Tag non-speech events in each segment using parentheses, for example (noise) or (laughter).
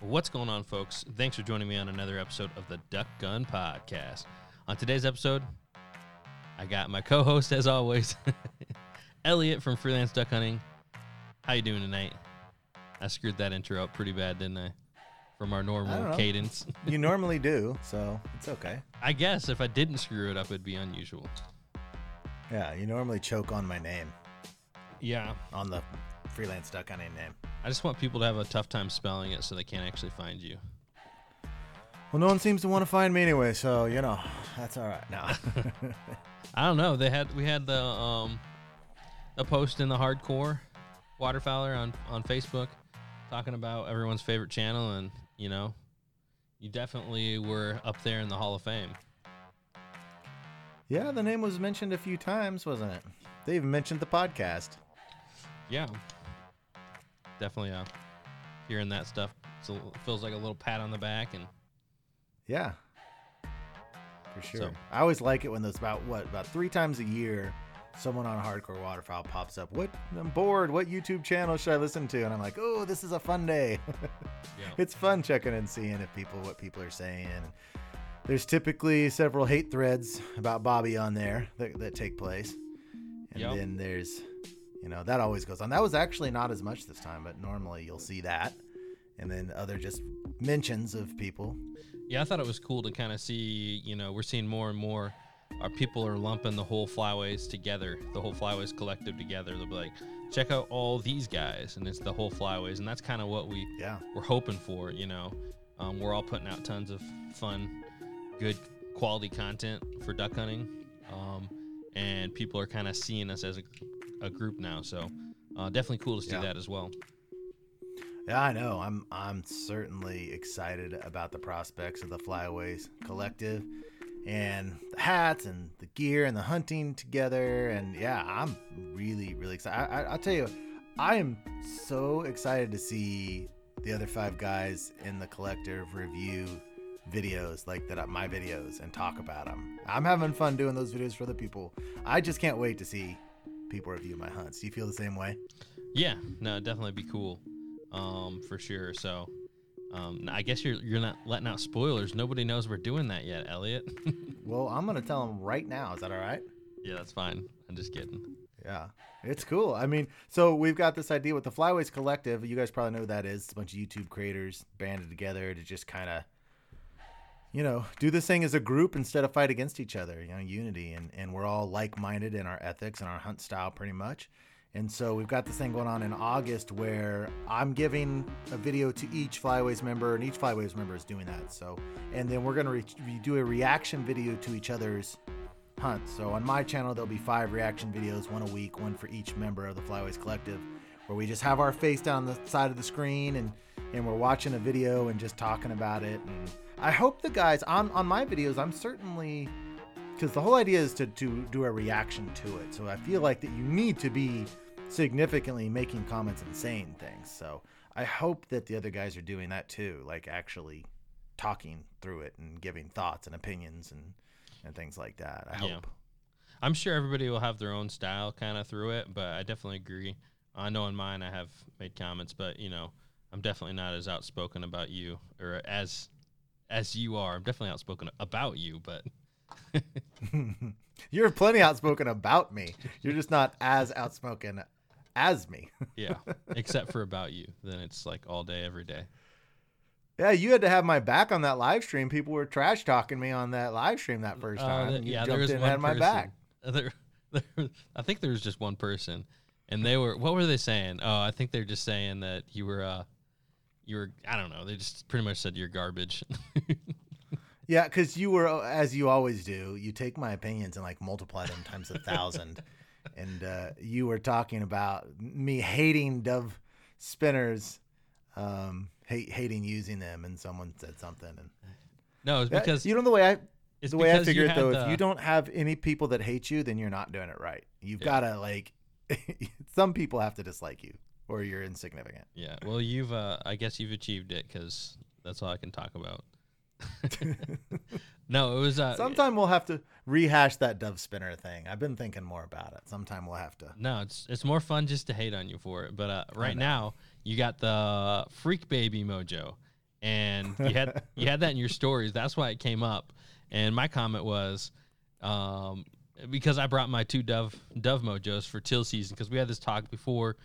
What's going on, folks? Thanks for joining me on another episode of the Duck Gun Podcast. On today's episode, I got my co-host, as always, (laughs) Elliot from Freelance Duck Hunting. How you doing tonight? I screwed that intro up pretty bad, didn't I? From our normal cadence. You (laughs) normally do, so it's okay. I guess if I didn't screw it up, it'd be unusual. Yeah, you normally choke on my name, Yeah. on the freelance duck hunting name. I just want people to have a tough time spelling it so they can't actually find you. Well, no one seems to want to find me anyway, so you know that's all right. Now, (laughs) I don't know. They had we had the um a post in the hardcore waterfowler on on Facebook talking about everyone's favorite channel and you know you definitely were up there in the Hall of Fame. yeah, the name was mentioned a few times, wasn't it? They even mentioned the podcast. Yeah. Definitely uh hearing that stuff so it feels like a little pat on the back and Yeah, for sure. So- I always like it when there's about what about three times a year, someone on Hardcore Waterfowl pops up. What I'm bored. What YouTube channel should I listen to? And I'm like, oh, this is a fun day. (laughs) yeah. it's fun checking and seeing if people what people are saying. There's typically several hate threads about Bobby on there that, that take place, and Yep. then there's, you know, that always goes on. That was actually not as much this time, but normally you'll see that, and then other just mentions of people. Yeah, I thought it was cool to kind of see, you know, we're seeing more and more our people are lumping the whole flyways together, the whole flyways collective together. They'll be like, check out all these guys, and it's the whole flyways, and that's kind of what we Yeah, we're hoping for. You know, um, we're all putting out tons of fun, good quality content for duck hunting, um, and people are kind of seeing us as a, a group now. So uh, definitely cool to see Yeah. that as well. yeah, I know. I'm I'm certainly excited about the prospects of the Flyaways Collective. And the hats and the gear and the hunting together, and yeah, I'm really, really excited. I, I, I'll tell you, I am so excited to see the other five guys in the collective review videos like that, my videos, and talk about them. I'm having fun doing those videos for other people. I just can't wait to see people review my hunts. Do you feel the same way? Yeah, no, definitely be cool, um, for sure. So, um, I guess you're you're not letting out spoilers. Nobody knows we're doing that yet, Elliot. (laughs) Well, I'm gonna tell them right now. Is that all right? yeah, that's fine. I'm just kidding. Yeah, it's cool. I mean, so we've got this idea with the Flyways Collective. You guys probably know who that is. It's a bunch of YouTube creators banded together to just kind of, you know, do this thing as a group instead of fight against each other. You know, unity, and and we're all like minded in our ethics and our hunt style, pretty much. And so we've got this thing going on in August where I'm giving a video to each Flyways member, and each Flyways member is doing that. So, and then we're gonna re- re- do a reaction video to each other's hunt. So on my channel, there'll be five reaction videos, one a week, one for each member of the Flyways Collective, where we just have our face down the side of the screen and and we're watching a video and just talking about it. And I hope the guys on on my videos, I'm certainly because the whole idea is to, to do a reaction to it. So I feel like that you need to be significantly making comments and saying things. So I hope that the other guys are doing that too, like actually talking through it and giving thoughts and opinions and and things like that. I Yeah. hope. I'm sure everybody will have their own style kind of through it, but I definitely agree. I know in mine I have made comments, but you know, I'm definitely not as outspoken about you or as as you are. I'm definitely outspoken about you, but (laughs) You're plenty outspoken about me. You're just not as outspoken as me. (laughs) yeah, except for about you, then it's like all day every day. yeah, you had to have my back on that live stream. People were trash talking me on that live stream that first Uh, time. th- and you yeah, jumped there was in and one had my person. back. (laughs) There, there, I think there was just one person, and they were. What were they saying? Oh, I think they're just saying that you were. uh You were. I don't know. They just pretty much said you're garbage. (laughs) Yeah, because you were, as you always do, you take my opinions and like multiply them times a thousand. (laughs) and uh, you were talking about me hating dove spinners, um, hate, hating using them, and someone said something, and No, it's because you know the way I it's the way I figure it though, the- if you don't have any people that hate you, then you're not doing it right. You've Yeah. gotta like (laughs) some people have to dislike you or you're insignificant. Yeah. Well, you've uh I guess you've achieved it cuz that's all I can talk about. (laughs) no, it was uh Sometime we'll have to rehash that dove spinner thing. I've been thinking more about it. Sometime we'll have to. No, it's it's more fun just to hate on you for it. But uh, right now, you got the freak baby mojo, and you had (laughs) you had that in your stories. That's why it came up. And my comment was, um, because I brought my two dove dove mojos for till season because we had this talk before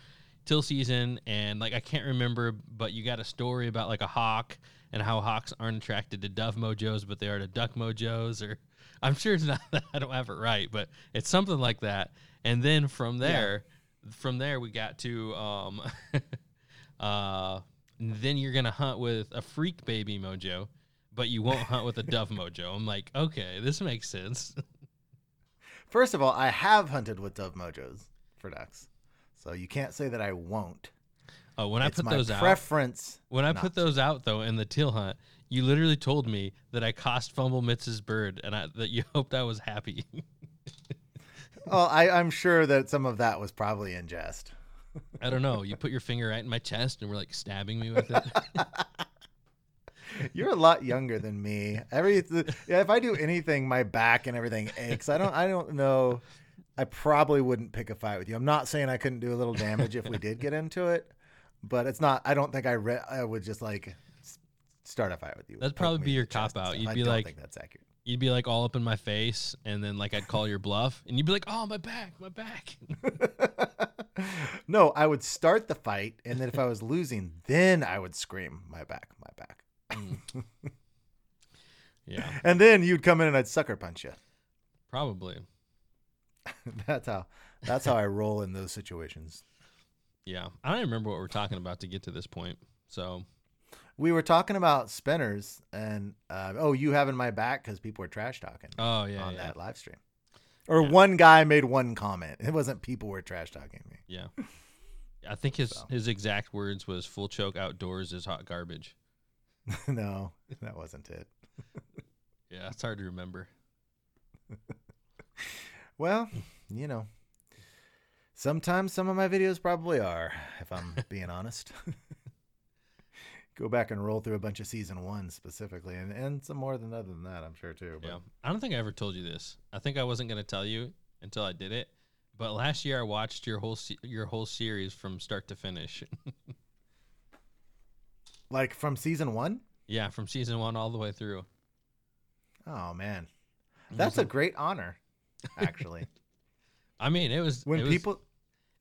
till season, and like I can't remember, but you got a story about like a hawk and how hawks aren't attracted to dove mojos, but they are to duck mojos, or (laughs) I'm sure it's not (laughs) that I don't have it right, but it's something like that. And then from there, from there we got to um, (laughs) uh, then you're gonna hunt with a freak baby mojo, but you won't hunt with a dove mojo. I'm like, okay, this makes sense. First of all, I have hunted with dove mojos for ducks, so you can't say that I won't. Oh, when I put those out, preference. when I put those out though in the teal hunt, you literally told me that I cost Fumble Mitz's bird, and I, that you (laughs) hoped I was happy. (laughs) well, I, I'm sure that some of that was probably in jest. I don't know. You put your finger right in my chest and were like stabbing me with it. (laughs) You're a lot younger than me. Every yeah, if I do anything, my back and everything aches. I don't I don't know. I probably wouldn't pick a fight with you. I'm not saying I couldn't do a little damage if we did get (laughs) into it, but it's not. I don't think I re- I would just like s- start a fight with you. That'd probably be your cop out. You'd I be don't like- think that's accurate. You'd be like all up in my face, and then like I'd call your bluff, and you'd be like, "Oh, my back, my back." (laughs) no, I would start the fight, and then if I was losing, then I would scream, "My back, my back," mm. (laughs) yeah, and then you'd come in and I'd sucker punch you. probably. (laughs) That's how. That's how I roll in those situations. Yeah, I don't even remember what we're talking about to get to this point. So We were talking about spinners, and uh, oh, you having my back because people were trash talking Oh yeah, on yeah, that live stream. Or Yeah. one guy made one comment. It wasn't people were trash talking me. yeah. I think his So. his exact words was "full choke outdoors is hot garbage." (laughs) no, that wasn't it. Yeah, it's hard to remember. (laughs) Well, you know, sometimes some of my videos probably are, if I'm (laughs) being honest. (laughs) Go back and roll through a bunch of season one specifically, and, and some more than other than that, I'm sure too. But Yeah, I don't think I ever told you this. I think I wasn't gonna tell you until I did it. But last year I watched your whole se- your whole series from start to finish. (laughs) like from season one, yeah, from season one all the way through. oh man, that's a great honor, actually. (laughs) I mean, it was when it was- people,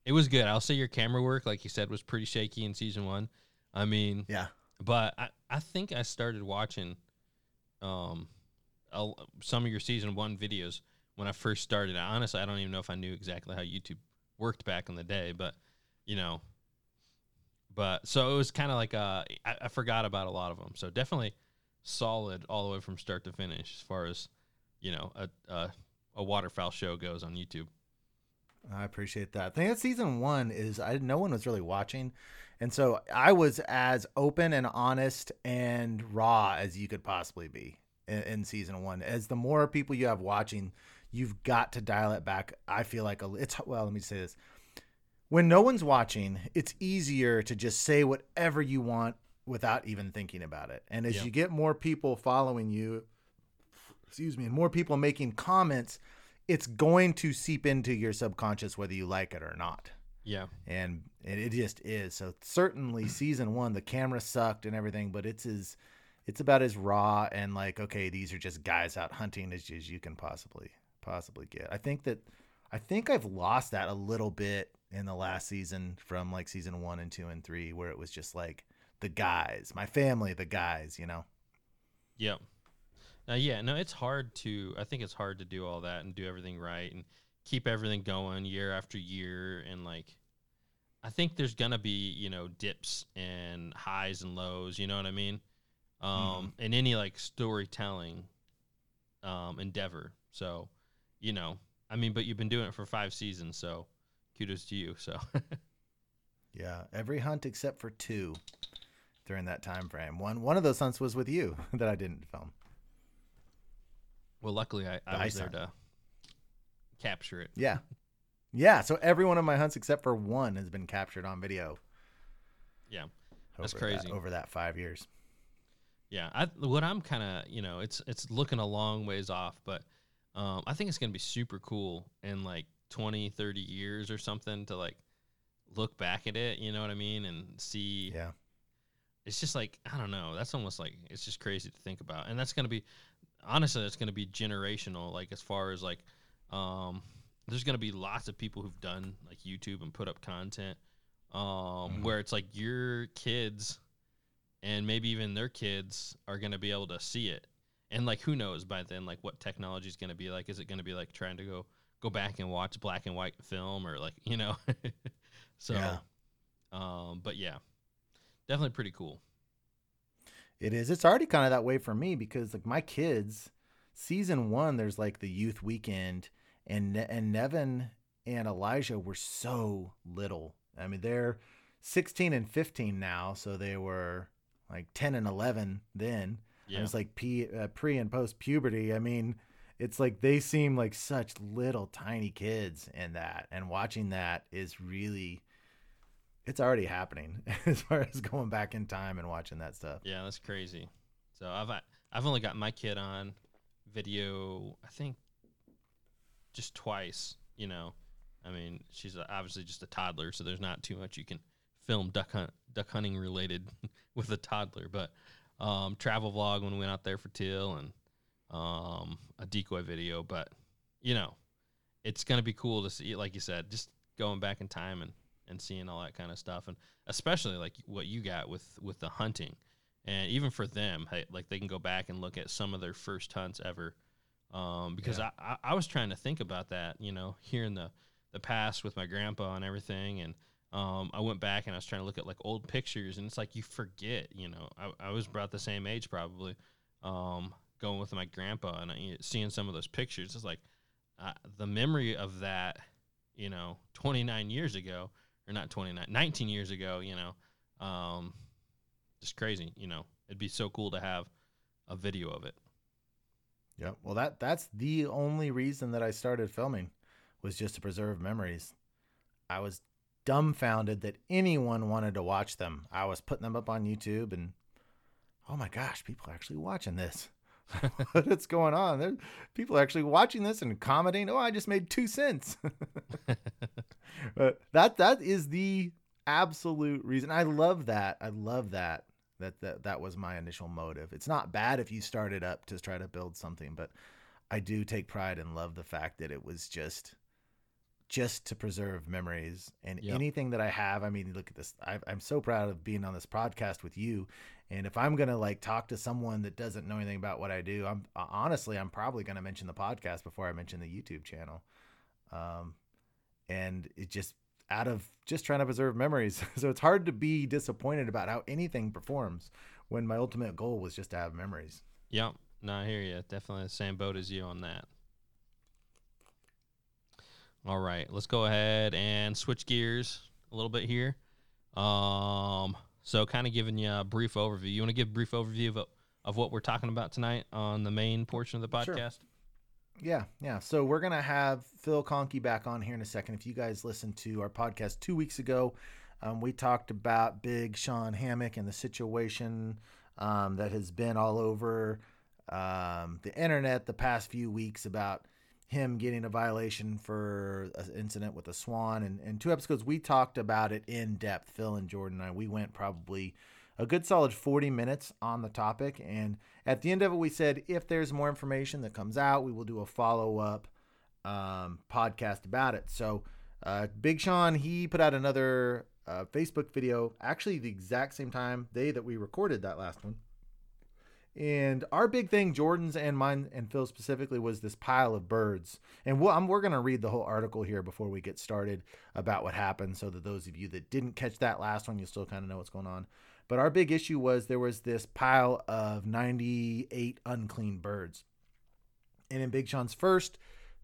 it was good. I'll say your camera work, like you said, was pretty shaky in season one. I mean, yeah, but I, I think I started watching um a, some of your season one videos when I first started. Honestly, I don't even know if I knew exactly how YouTube worked back in the day, but you know, but so it was kind of like uh, I, I forgot about a lot of them. So definitely solid all the way from start to finish as far as you know a a, a waterfowl show goes on YouTube. I appreciate that. I think that season one is I no one was really watching, and so I was as open and honest and raw as you could possibly be in, in season one. As the more people you have watching, you've got to dial it back. I feel like a, it's well. Let me say this: when no one's watching, it's easier to just say whatever you want without even thinking about it. And as Yeah. you get more people following you, excuse me, and more people making comments, it's going to seep into your subconscious whether you like it or not. Yeah, And it, it just is. So certainly (clears throat) season one, the camera sucked and everything, but it's as it's about as raw and like, okay, these are just guys out hunting as, as you can possibly possibly get. I think that I think I've lost that a little bit in the last season from like season one and two and three, where it was just like the guys, my family, the guys, you know. Yep. Uh, yeah, no, it's hard to. I think it's hard to do all that and do everything right and keep everything going year after year. And like, I think there's gonna be you know dips and highs and lows. You know what I mean? Um, in any like storytelling um, endeavor. So, you know, I mean, but you've been doing it for five seasons, so kudos to you. So, (laughs) Yeah, every hunt except for two during that time frame. One one of those hunts was with you (laughs) that I didn't film. Well, luckily I, I The was there hunt. to capture it. Yeah. Yeah. So every one of my hunts except for one has been captured on video. Yeah. That's over that- crazy. over that five years. Yeah, I, what I'm kind of, you know, it's it's looking a long ways off, but um, I think it's gonna be super cool in like 20, 30 years or something to like look back at it. You know what I mean? And see. Yeah. It's just like I don't know. That's almost like it's just crazy to think about, and that's gonna be honestly, it's gonna be generational. Like as far as like, um, there's gonna be lots of people who've done like YouTube and put up content, um, Mhm. where it's like your kids and maybe even their kids are going to be able to see it and like who knows by then like what technology is going to be like is it going to be like trying to go go back and watch black and white film or like (laughs) you know (laughs) so Yeah. um but yeah definitely pretty cool It is. It's already kind of that way for me because like my kids, season one, there's like the youth weekend, and Ne- and Nevin and Elijah were so little. I mean, they're 16 and 15 now, so they were like 10 and 11 then. yeah And it's like p uh, pre and post puberty. I mean, it's like they seem like such little tiny kids in that, and watching that is really. It's already happening (laughs) as far as going back in time and watching that stuff. yeah that's crazy. So i've i've only got my kid on video i think just twice you know. I mean she's obviously just a toddler so there's not too much you can film duck hunt duck hunting related (laughs) with a toddler. But um travel vlog when we went out there for teal and um a decoy video. But you know it's gonna be cool to see like you said just going back in time and and seeing all that kind of stuff and especially like what you got with with the hunting. And even for them hey, like they can go back and look at some of their first hunts ever. Um, because Yeah. I, I, I was trying to think about that you know here in the the past with my grandpa and everything. And um, I went back and I was trying to look at like old pictures and it's like you forget you know. I, I was about the same age probably um, going with my grandpa and I, seeing some of those pictures. It's like uh, the memory of that you know 29 years ago or not 29 19 years ago you know um just crazy you know it'd be so cool to have a video of it Yeah. Well, that that's the only reason that I started filming was just to preserve memories. I was dumbfounded that anyone wanted to watch them. I was putting them up on YouTube and oh my gosh, people are actually watching this. (laughs) What's going on? There, people are actually watching this and commenting. Oh, I just made two cents. (laughs) but that that is the absolute reason. I love that. I love that. That that that was my initial motive. It's not bad if you started up to try to build something, but I do take pride and love the fact that it was just just to preserve memories and Yep. anything that I have. I mean, look at this. I, I'm so proud of being on this podcast with you. And if I'm gonna like talk to someone that doesn't know anything about what I do, I'm uh, honestly I'm probably gonna mention the podcast before I mention the YouTube channel. Um, and it just out of just trying to preserve memories. (laughs) so it's hard to be disappointed about how anything performs when my ultimate goal was just to have memories. yep no i hear you definitely the same boat as you on that all right let's go ahead and switch gears a little bit here um so kind of giving you a brief overview you want to give a brief overview of, of what we're talking about tonight on the main portion of the podcast? Sure. Yeah, yeah. So we're gonna have Phil Kahnke back on here in a second. If you guys listened to our podcast two weeks ago, um, we talked about Big Sean Hammock and the situation um, that has been all over um, the internet the past few weeks about him getting a violation for an incident with a swan. And, and two episodes, we talked about it in depth. Phil and Jordan and I, we went probably a good solid 40 minutes on the topic. And at the end of it, we said if there's more information that comes out, we will do a follow up um, podcast about it. So, uh, Big Sean, he put out another uh, Facebook video, actually the exact same time day that we recorded that last one. And our big thing, Jordan's and mine and Phil specifically, was this pile of birds. And we'll, we're going to read the whole article here before we get started about what happened, so that those of you that didn't catch that last one, you still kind of know what's going on. But our big issue was there was this pile of 98 unclean birds. And in Big Sean's first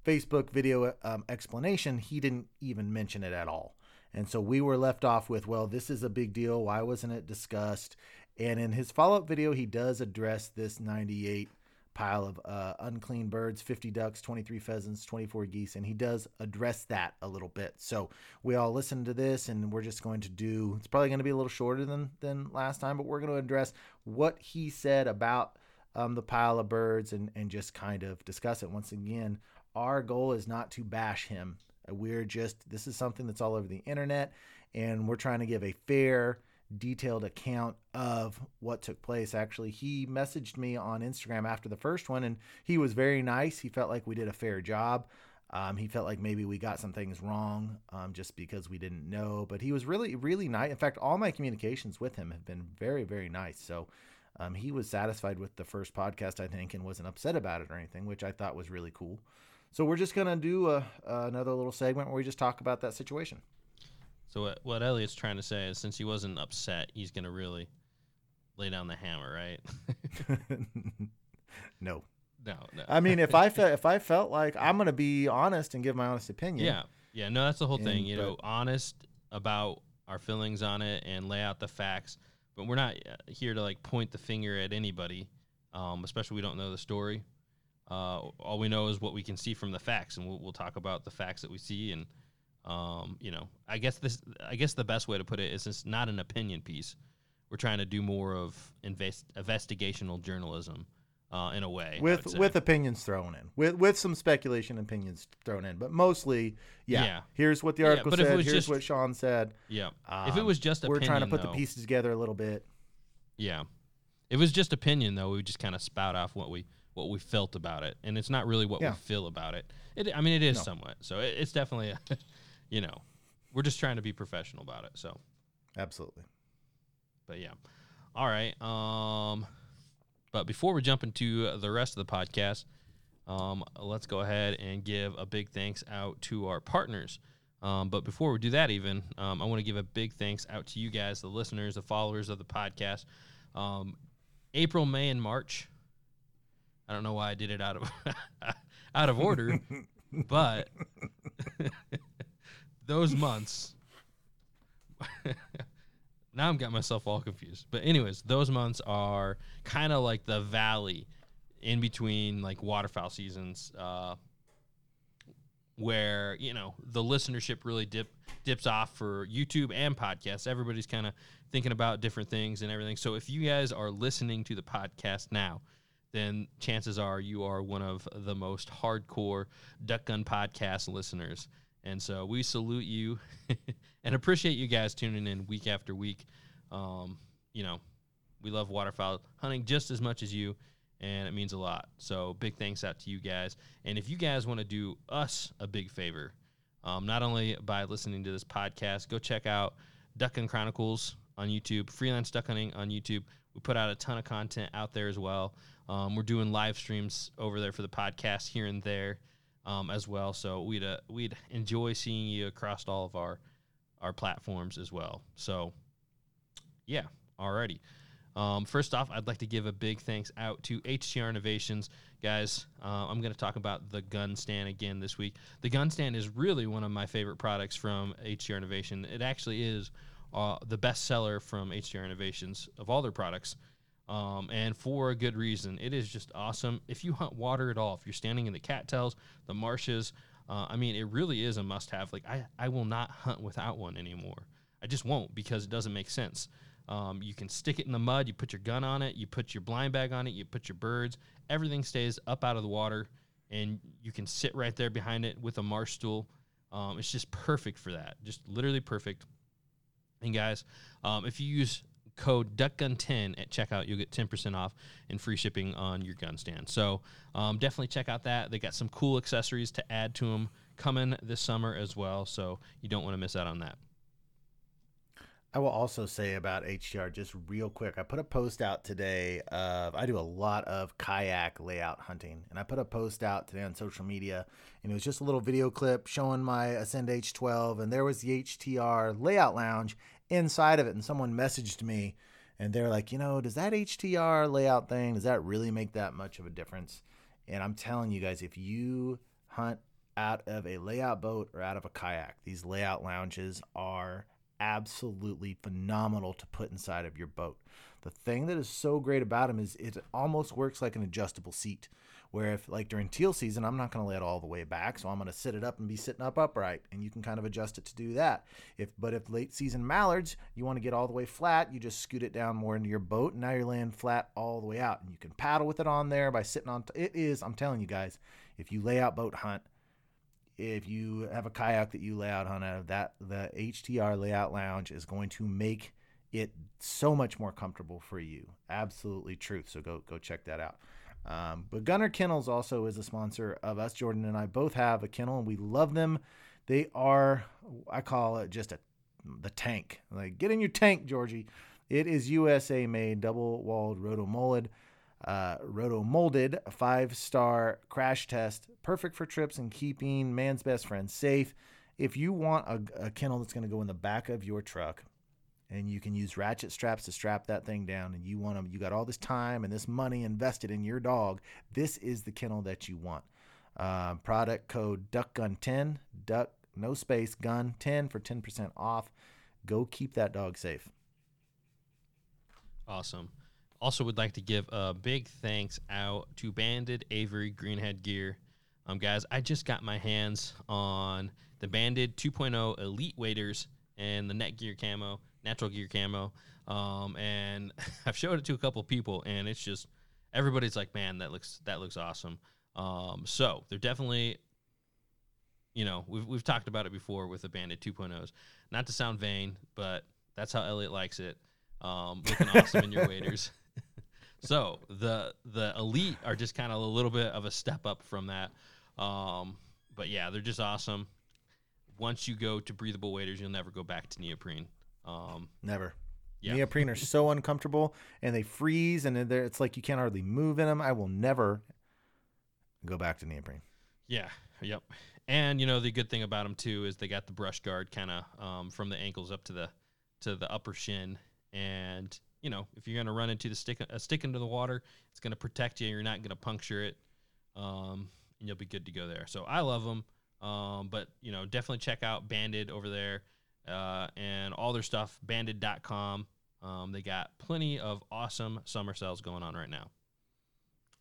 Facebook video um, explanation, he didn't even mention it at all. And so we were left off with, well, this is a big deal. Why wasn't it discussed? And in his follow up video, he does address this 98 pile of uh, unclean birds 50 ducks 23 pheasants 24 geese and he does address that a little bit. So we all listen to this and we're just going to do it's probably going to be a little shorter than than last time but we're going to address what he said about um, the pile of birds and and just kind of discuss it. Once again our goal is not to bash him. We're just this is something that's all over the internet and we're trying to give a fair detailed account of what took place. Actually, he messaged me on Instagram after the first one, and he was very nice. He felt like we did a fair job. Um, he felt like maybe we got some things wrong um, just because we didn't know, but he was really, really nice. In fact, all my communications with him have been very, very nice. So um, he was satisfied with the first podcast, I think, and wasn't upset about it or anything, which I thought was really cool. So we're just gonna do a, another little segment where we just talk about that situation. So what, what Elliot's trying to say is, since he wasn't upset, he's gonna really lay down the hammer, right? (laughs) no. No, no. I mean, if I felt (laughs) if I felt like I'm gonna be honest and give my honest opinion. Yeah, yeah. No, that's the whole And- thing. You but- know, honest about our feelings on it and lay out the facts. But we're not uh, here to like point the finger at anybody, um, especially we don't know the story. Uh, all we know is what we can see from the facts, and we'll, we'll talk about the facts that we see. And um, you know, I guess this, I guess the best way to put it is it's not an opinion piece. We're trying to do more of invest, investigational journalism uh, in a way. With with opinions thrown in, with with some speculation opinions thrown in, but mostly, yeah. Yeah. Here's what the Yeah, article it said. was Here's just- what Sean said. yeah. if it Um, was just we're trying to put though- the pieces together a little bit. Yeah. If it was just opinion though, we would just kind of spout off what we what we felt about it, and it's not really what Yeah. we feel about it. It, I mean, it is No. somewhat. So it, it's definitely, a, (laughs) you know, we're just trying to be professional about it. So, Absolutely. but yeah, all right. Um, but before we jump into the rest of the podcast, um, let's go ahead and give a big thanks out to our partners. Um, but before we do that, even um, I want to give a big thanks out to you guys, the listeners, the followers of the podcast. Um, April, May, and March. I don't know why I did it out of (laughs) out of order, (laughs) but (laughs) those months. (laughs) now I'm getting myself all confused. But anyways, those months are kind of like the valley in between like waterfowl seasons, uh, where you know the listenership really dip dips off for YouTube and podcasts. Everybody's kind of thinking about different things and everything. So if you guys are listening to the podcast now, then chances are you are one of the most hardcore Duck Gun podcast listeners. And so we salute you (laughs) and appreciate you guys tuning in week after week. Um, you know, we love waterfowl hunting just as much as you, and it means a lot. So big thanks out to you guys. And if you guys want to do us a big favor, um, not only by listening to this podcast, go check out Duck Gun Chronicles on YouTube, Freelance Duck Hunting on YouTube. We put out a ton of content out there as well. Um, we're doing live streams over there for the podcast here and there um, as well. So we'd uh, we'd enjoy seeing you across all of our our platforms as well. So yeah, alrighty. Um, first off, I'd like to give a big thanks out to HTR Innovations. Guys, uh, I'm going to talk about the gun stand again this week. The gun stand is really one of my favorite products from HTR Innovation. It actually is uh, the best seller from HTR Innovations of all their products. Um, and for a good reason. It is just awesome. If you hunt water at all, if you're standing in the cattails, the marshes, uh, I mean, it really is a must have. Like, I, I will not hunt without one anymore. I just won't because it doesn't make sense. Um, you can stick it in the mud, you put your gun on it, you put your blind bag on it, you put your birds, everything stays up out of the water, and you can sit right there behind it with a marsh stool. Um, it's just perfect for that. Just literally perfect. And guys, um, if you use code duckgun10 at checkout. You'll get 10% off and free shipping on your gun stand. So um, definitely check out that. They got some cool accessories to add to them coming this summer as well so you don't want to miss out on that. I will also say about HTR just real quick. I put a post out today of I do a lot of kayak layout hunting, and I put a post out today on social media, and it was just a little video clip showing my Ascend H12, and there was the HTR layout lounge inside of it, and someone messaged me, and they're like, you know, does that HTR layout thing does that really make that much of a difference? And I'm telling you guys, if you hunt out of a layout boat or out of a kayak, these layout lounges are absolutely phenomenal to put inside of your boat. The thing that is so great about them is it almost works like an adjustable seat. Where if like during teal season, I'm not going to lay it all the way back, so I'm going to sit it up and be sitting up upright, and you can kind of adjust it to do that. If but if late season mallards, you want to get all the way flat, you just scoot it down more into your boat, and now you're laying flat all the way out, and you can paddle with it on there by sitting on. T- it is, I'm telling you guys, if you lay out boat hunt, if you have a kayak that you lay out hunt out of that, the HTR layout lounge is going to make it so much more comfortable for you. Absolutely truth. So go go check that out. Um, but Gunner Kennels also is a sponsor of us. Jordan and I both have a kennel, and we love them. They are, I call it just a the tank. Like get in your tank, Georgie. It is USA made, double walled roto molded, uh, roto molded, five star crash test, perfect for trips and keeping man's best friend safe. If you want a, a kennel that's going to go in the back of your truck, and you can use ratchet straps to strap that thing down and you want them you got all this time and this money invested in your dog this is the kennel that you want uh, product code duckgun10 duck no space gun 10 for 10% off go keep that dog safe Awesome. Also, would like to give a big thanks out to Banded Avery Greenhead Gear. Um, guys, I just got my hands on the Banded 2.0 Elite Waders and the Net Gear Camo, Natural Gear Camo. Um, and (laughs) I've showed it to a couple people, and it's just everybody's like, "Man, that looks that looks awesome." Um, so they're definitely, you know, we've we've talked about it before with the Banded 2.0s. Not to sound vain, but that's how Elliot likes it. Um, looking awesome in your (laughs) waders. (laughs) so the the elite are just kind of a little bit of a step up from that. Um, but yeah, they're just awesome. Once you go to breathable waders, you'll never go back to neoprene. Um, never yeah. neoprene are so uncomfortable and they freeze and it's like you can't hardly move in them i will never go back to neoprene Yeah. Yep. And you know the good thing about them too is they got the brush guard kind of um, from the ankles up to the to the upper shin, and you know if you're gonna run into the stick a stick into the water, it's gonna protect you. You're not gonna puncture it, um, and you'll be good to go there. So I love them. Um, but you know definitely check out Banded over there uh, and all their stuff. Banded.com. Um, they got plenty of awesome summer sales going on right now.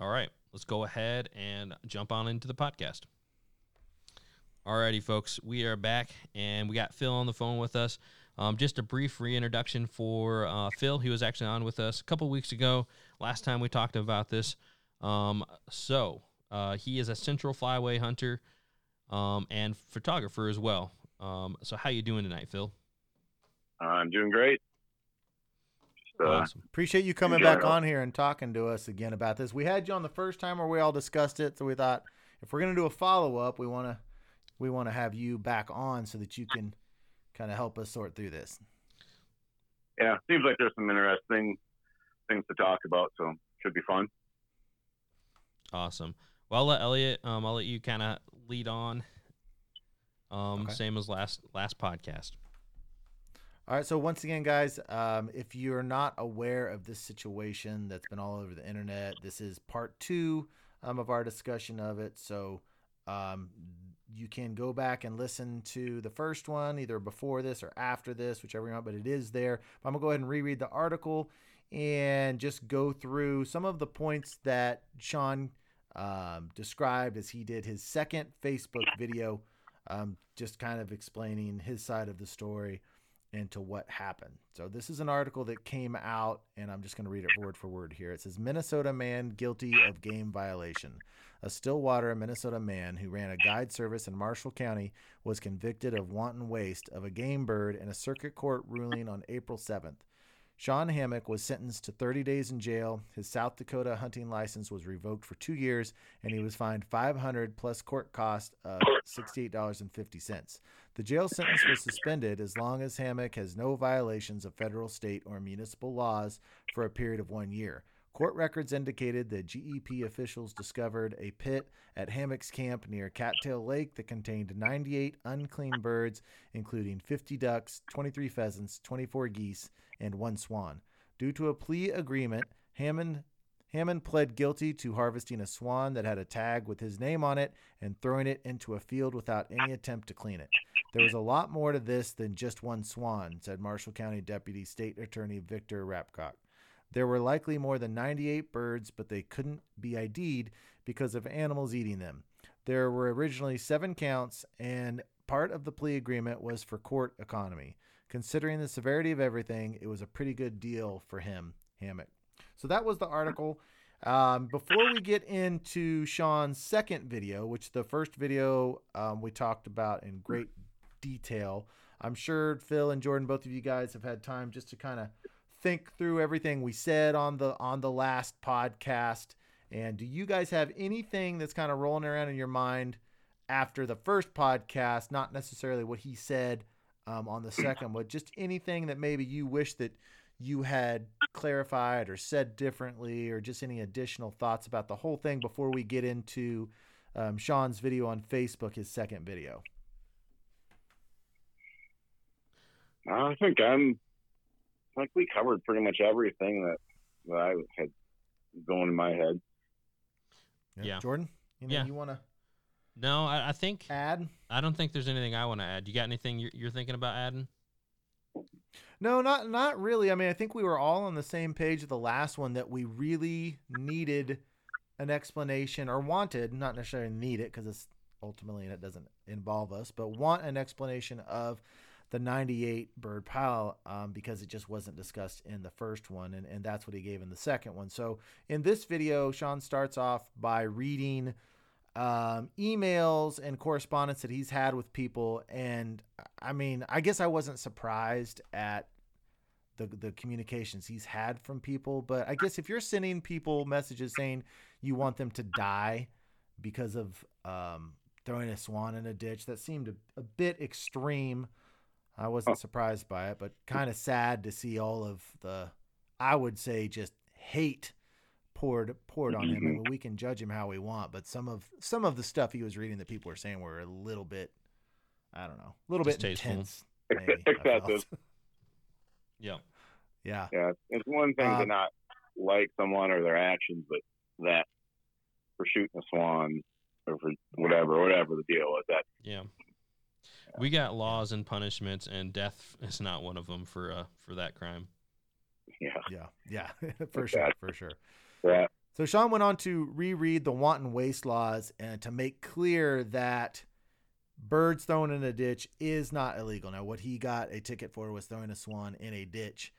All right, let's go ahead and jump on into the podcast. Alrighty, folks, we are back and we got Phil on the phone with us. Um, just a brief reintroduction for uh, Phil. He was actually on with us a couple weeks ago. Last time we talked about this. Um, so uh, he is a central flyway hunter um, and photographer as well. Um, so how you doing tonight, Phil? I'm doing great. Just, uh, Awesome. appreciate you coming back on here and talking to us again about this we had you on the first time where we all discussed it so we thought if we're going to do a follow-up we want to we want to have you back on so that you can kind of help us sort through this yeah, seems like there's some interesting things to talk about, so should be fun. Awesome. Well, I'll let Elliot. Um, I'll let you kind of lead on. Um, Okay. same as last last podcast. All right. So once again, guys, um, if you're not aware of this situation that's been all over the internet, this is part two um, of our discussion of it. So um, you can go back and listen to the first one either before this or after this, whichever you want. But it is there. But I'm gonna go ahead and reread the article and just go through some of the points that Sean um, described as he did his second Facebook video, um, just kind of explaining his side of the story into what happened. So this is an article that came out, and I'm just going to read it word for word here. It says Minnesota man guilty of game violation. A Stillwater, Minnesota man who ran a guide service in Marshall County was convicted of wanton waste of a game bird in a circuit court ruling on April 7th. Sean Hammock was sentenced to 30 days in jail. His South Dakota hunting license was revoked for two years, and he was fined 500 plus court cost of $68.50. The jail sentence was suspended as long as Hammock has no violations of federal, state, or municipal laws for a period of one year. Court records indicated that GEP officials discovered a pit at Hammock's camp near Cattail Lake that contained 98 unclean birds, including 50 ducks, 23 pheasants, 24 geese, and one swan. Due to a plea agreement, Hammond Hammond pled guilty to harvesting a swan that had a tag with his name on it and throwing it into a field without any attempt to clean it. There was a lot more to this than just one swan, said Marshall County Deputy State Attorney Victor Rapcock. There were likely more than 98 birds, but they couldn't be ID'd because of animals eating them. There were originally seven counts, and part of the plea agreement was for court economy. Considering the severity of everything, it was a pretty good deal for him, Hammock. So that was the article. Um, before we get into Sean's second video, which the first video um, we talked about in great detail, I'm sure Phil and Jordan, both of you guys, have had time just to kind of think through everything we said on the on the last podcast. And do you guys have anything that's kind of rolling around in your mind after the first podcast? Not necessarily what he said um, on the second, but just anything that maybe you wish that you had clarified or said differently, or just any additional thoughts about the whole thing before we get into um, Sean's video on Facebook, his second video. I think I'm like we covered pretty much everything that that I had going in my head. Yeah. Jordan, anything Yeah. you want to No, I, I think add? I don't think there's anything I want to add. You got anything you're, you're thinking about adding? No, not not really. I mean, I think we were all on the same page of the last one that we really needed an explanation or wanted, not necessarily need it because it's ultimately it doesn't involve us, but want an explanation of the 98 bird pile um, because it just wasn't discussed in the first one, and, and that's what he gave in the second one. So in this video, Sean starts off by reading um, emails and correspondence that he's had with people. And I mean, I guess I wasn't surprised at the, the communications he's had from people, but I guess if you're sending people messages saying you want them to die because of um, throwing a swan in a ditch, that seemed a, a bit extreme. I wasn't surprised by it, but kind of sad to see all of the, I would say, just hate poured poured on him. I mean, we can judge him how we want, but some of some of the stuff he was reading that people were saying were a little bit, I don't know, a little bit Distasteful. intense. (laughs) maybe, Excessive. (laughs) Yeah. yeah, Yeah, it's one thing to Um, not like someone or their actions, but that for shooting a swan or for whatever, whatever the deal was, that Yeah. We got laws and punishments, and death is not one of them for uh for that crime. yeah, yeah, yeah, (laughs) for sure, for sure. that So Sean went on to reread the wanton waste laws and to make clear that birds thrown in a ditch is not illegal. Now, what he got a ticket for was throwing a swan in a ditch,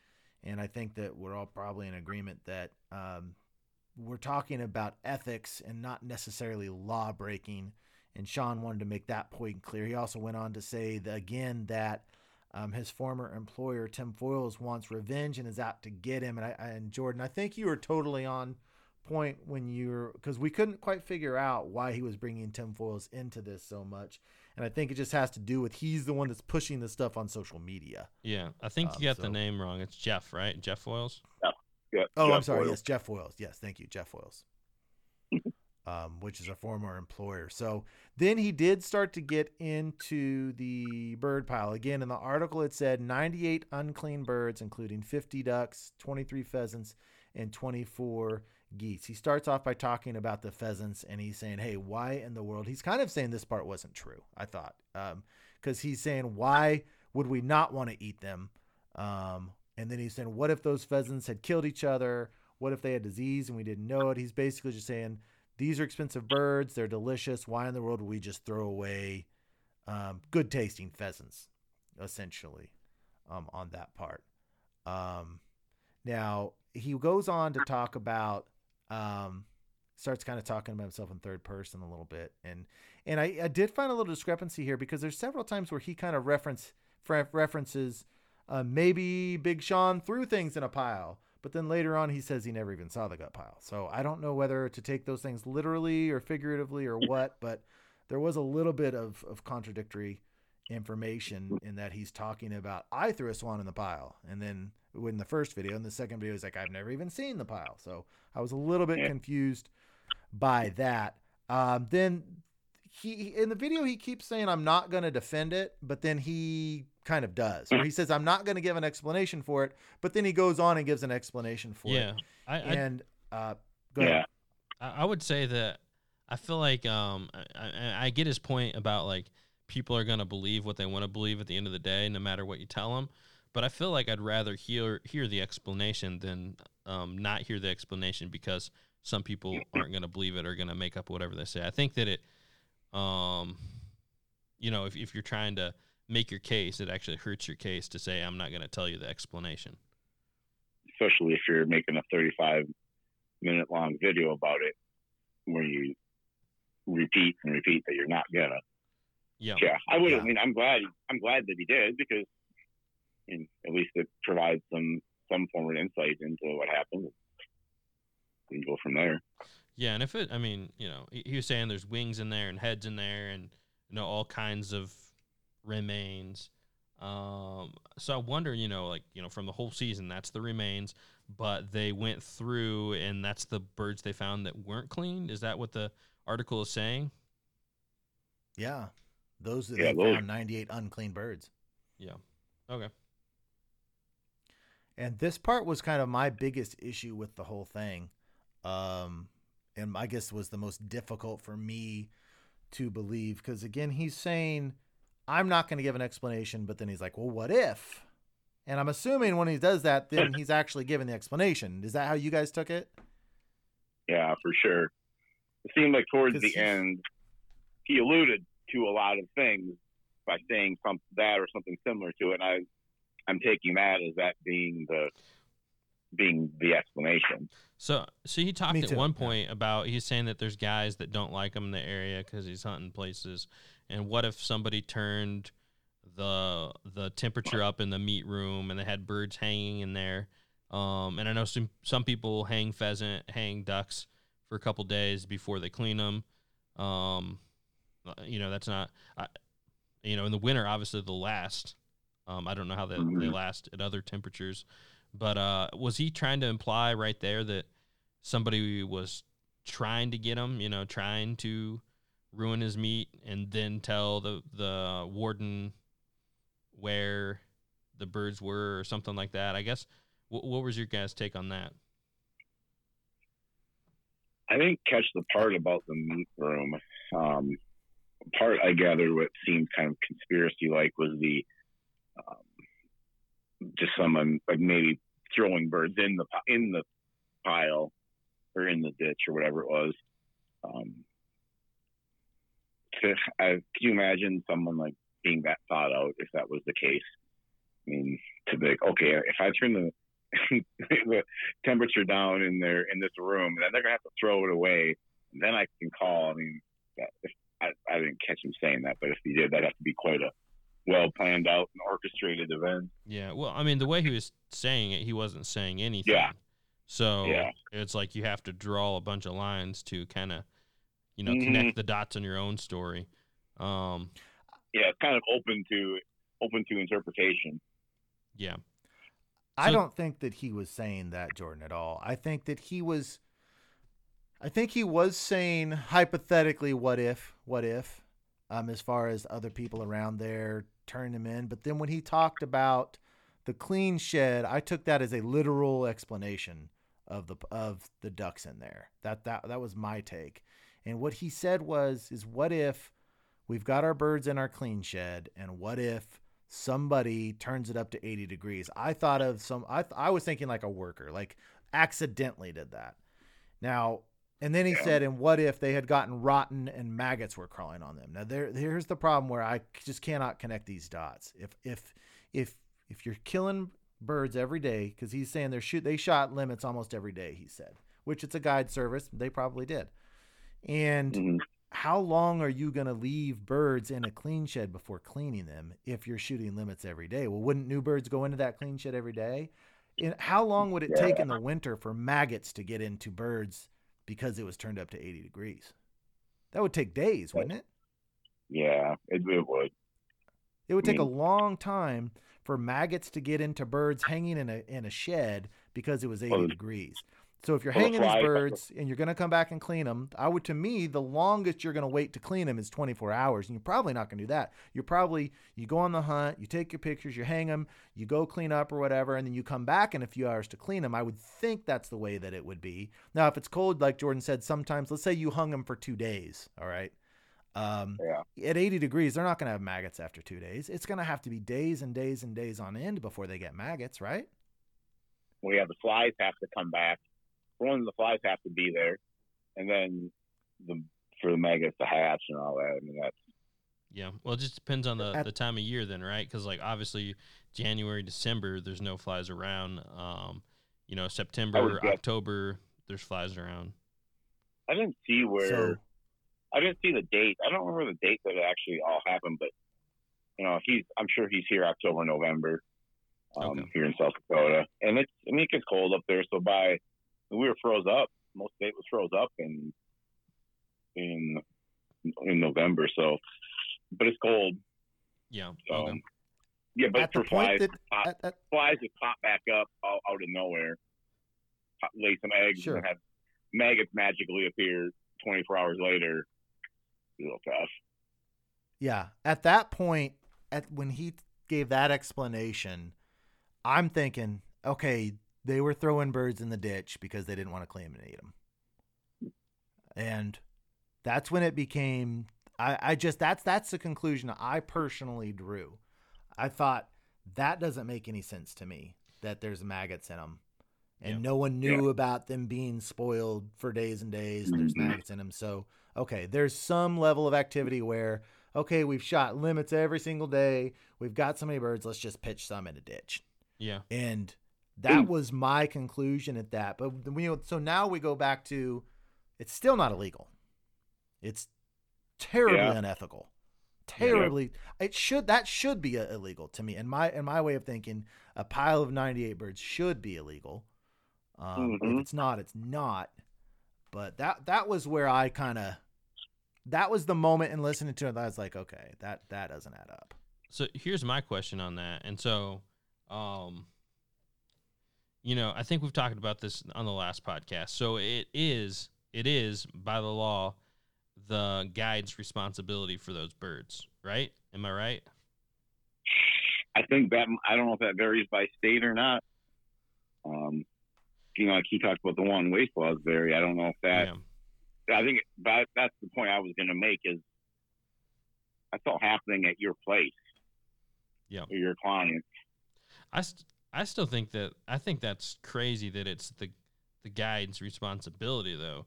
and I think that we're all probably in agreement that um, we're talking about ethics and not necessarily law breaking. And Sean wanted to make that point clear. He also went on to say that, again that um, his former employer Tim Foyles wants revenge and is out to get him. And I, I and Jordan, I think you were totally on point when you were because we couldn't quite figure out why he was bringing Tim Foyles into this so much. And I think it just has to do with he's the one that's pushing this stuff on social media. Yeah, I think Um, you got so- the name wrong. It's Jeff, right? Jeff Foyles. yeah. Oh, I'm sorry. Boyle. Yes, Jeff Foyles. Yes, thank you, Jeff Foyles. Um, which is a former employer. So then he did start to get into the bird pile. Again, in the article, it said 98 unclean birds, including 50 ducks, 23 pheasants, and 24 geese. He starts off by talking about the pheasants and he's saying, Hey, why in the world? He's kind of saying this part wasn't true, I thought. Because he's saying, Why would we not want to eat them? Um, and then he's saying, What if those pheasants had killed each other? What if they had disease and we didn't know it? He's basically just saying, These are expensive birds. They're delicious. Why in the world would we just throw away um, good tasting pheasants, essentially, um, on that part? Um, now, he goes on to talk about, um, starts kind of talking about himself in third person a little bit. And, and I, I did find a little discrepancy here because there's several times where he kind of reference, references uh, maybe Big Sean threw things in a pile, but then later on he says he never even saw the gut pile. So I don't know whether to take those things literally or figuratively or what, but there was a little bit of, of contradictory information in that he's talking about I threw a swan in the pile, and then in the first video, in the second video, he's like I've never even seen the pile. So I was a little bit confused by that. Um, then he in the video he keeps saying I'm not going to defend it, but then he kind of does. Or he says I'm not going to give an explanation for it, but then he goes on and gives an explanation for Yeah, it. I, I And uh, go yeah, ahead. I I would say that I feel like um I, I, I get his point about like people are gonna believe what they want to believe at the end of the day, no matter what you tell them. but I feel like I'd rather hear hear the explanation than um, not hear the explanation because some people aren't going to believe it or going to make up whatever they say. I think that it, um, you know, if if you're trying to make your case, it actually hurts your case to say I'm not going to tell you the explanation. especially if you're making a 35 minute long video about it where you repeat and repeat that you're not gonna Yeah. yeah i would Yeah. i mean i'm glad i'm glad that he did because I mean, at least it provides some some form of insight into what happened and go from there Yeah, and if it, I mean, you know, he, he was saying there's wings in there and heads in there, and you know all kinds of remains. Um, so I wonder, you know, like you know, from the whole season, that's the remains, but they went through, and that's the birds they found that weren't cleaned. Is that what the article is saying? Yeah. Those that Yeah, they found 98 unclean birds. Yeah. Okay. And this part was kind of my biggest issue with the whole thing. Um, and I guess was the most difficult for me to believe because again, he's saying, I'm not going to give an explanation, but then he's like, well, what if? And I'm assuming when he does that, then he's actually giving the explanation. Is that how you guys took it? yeah for sure it seemed like towards the end he alluded to a lot of things by saying some that or something similar to it and i i'm taking that as that being the being the explanation So, so he talked at too, one yeah. point about he's saying that there's guys that don't like him in the area because he's hunting places, and what if somebody turned the the temperature up in the meat room and they had birds hanging in there? Um, and I know some some people hang pheasant, hang ducks for a couple days before they clean them. Um, uh, you know that's not, I, you know, in the winter obviously they'll last. Um, I don't know how they, they Mhm. last at other temperatures. But uh, was he trying to imply right there that somebody was trying to get him, you know, trying to ruin his meat and then tell the the warden where the birds were or something like that? I guess. What, what was your guys' take on that? I didn't catch the part about the meat room. Um, part I gathered what seemed kind of conspiracy like was the just someone like maybe throwing birds in the in the pile or in the ditch or whatever it was. Um, to, I, can you imagine someone like being that thought out if that was the case? I mean, to be like, okay, if I turn the (laughs) the temperature down in there in this room, then they're gonna have to throw it away. And then I can call. I mean, if, I, I didn't catch him saying that, but if he did, that'd have to be quite a well planned out and orchestrated event. Yeah, well, I mean, the way he was saying it, he wasn't saying anything. Yeah. So Yeah. it's like you have to draw a bunch of lines to kind of, you know, Mhm. connect the dots on your own story. Um, Yeah, it's kind of open to open to interpretation. yeah. I don't think that he was saying that, Jordan, at all. I think that he was. I think he was saying hypothetically, what if, what if, um, as far as other people around there turn him in. But then when he talked about the clean shed, I took that as a literal explanation of the of the ducks in there. That that that was my take. And what he said was, is what if we've got our birds in our clean shed, and what if somebody turns it up to 80 degrees. I thought of some I I was thinking like a worker, like accidentally did that. Now, and then he Yeah. said, and what if they had gotten rotten and maggots were crawling on them? Now there here's the problem where I just cannot connect these dots. If if if if you're killing birds every day cuz he's saying they're shoot they shot limits almost every day, he said, which it's a guide service, they probably did. And Mhm. how long are you going to leave birds in a clean shed before cleaning them if you're shooting limits every day? Well, wouldn't new birds go into that clean shed every day? And how long would it take in the winter for maggots to get into birds because it was turned up to 80 degrees? That would take days, wouldn't it? Yeah, it, it would. It would take a Mm. long time for maggots to get into birds hanging in a in a shed because it was 80 Well, degrees. So if you're well, hanging these birds and you're going to come back and clean them, I would to me the longest you're going to wait to clean them is 24 hours, and you're probably not going to do that. You're probably you go on the hunt, you take your pictures, you hang them, you go clean up or whatever, and then you come back in a few hours to clean them. I would think that's the way that it would be. Now, if it's cold, like Jordan said, sometimes let's say you hung them for two days, all right. Um, Yeah. At 80 degrees, they're not going to have maggots after two days. It's going to have to be days and days and days on end before they get maggots, right? We have the flies have to come back. For one, the flies have to be there, and then the for the maggots to hatch and all that. I mean, that's Yeah. Well, it just depends on the, At- the time of year then, right? Because like obviously January, December, there's no flies around. Um, you know, September, guess- October, there's flies around. I didn't see where So, I didn't see the date. I don't remember the date that it actually all happened, but you know, he's I'm sure he's here October, November, um, Okay. here in South Dakota, and it's I mean it gets cold up there. So by we were froze up. Most of it was froze up in in in November. So, but it's cold. Yeah. So okay. yeah, but at for flies, that, pop, at, at, flies just pop back up out, out of nowhere, pop, lay some eggs, Sure. and have maggots magically appear 24 hours later. Real fast. yeah, at that point, at when he gave that explanation, I'm thinking, okay, they were throwing birds in the ditch because they didn't want to clean them and eat them, and that's when it became. I, I just that's that's the conclusion I personally drew. I thought that doesn't make any sense to me that there's maggots in them, and Yeah. no one knew about them being spoiled for days and days. And there's Mhm. maggots in them, so okay, there's some level of activity where okay, we've shot limits every single day. We've got so many birds. Let's just pitch some in a ditch. Yeah. And that Mm. was my conclusion at that. But we so now we go back to it's still not illegal. It's terribly Yeah. unethical. Terribly it should that should be uh, illegal to me. And my in my way of thinking, a pile of 98 birds should be illegal. Um, If Mhm. it's not, it's not. But that that was where I kind of that was the moment in listening to it that I was like, okay, that that doesn't add up. So here's my question on that. And so, um, you know, I think we've talked about this on the last podcast. So it is, it is by the law, the guide's responsibility for those birds, right? Am I right? I think that I don't know if that varies by state or not. Um, you know, like he talked about the one waste laws vary. I don't know if that. yeah. I think that that's the point I was going to make is that's all happening at your place. Yeah. Or your client. I, st- I still think that I think that's crazy that it's the the guide's responsibility though.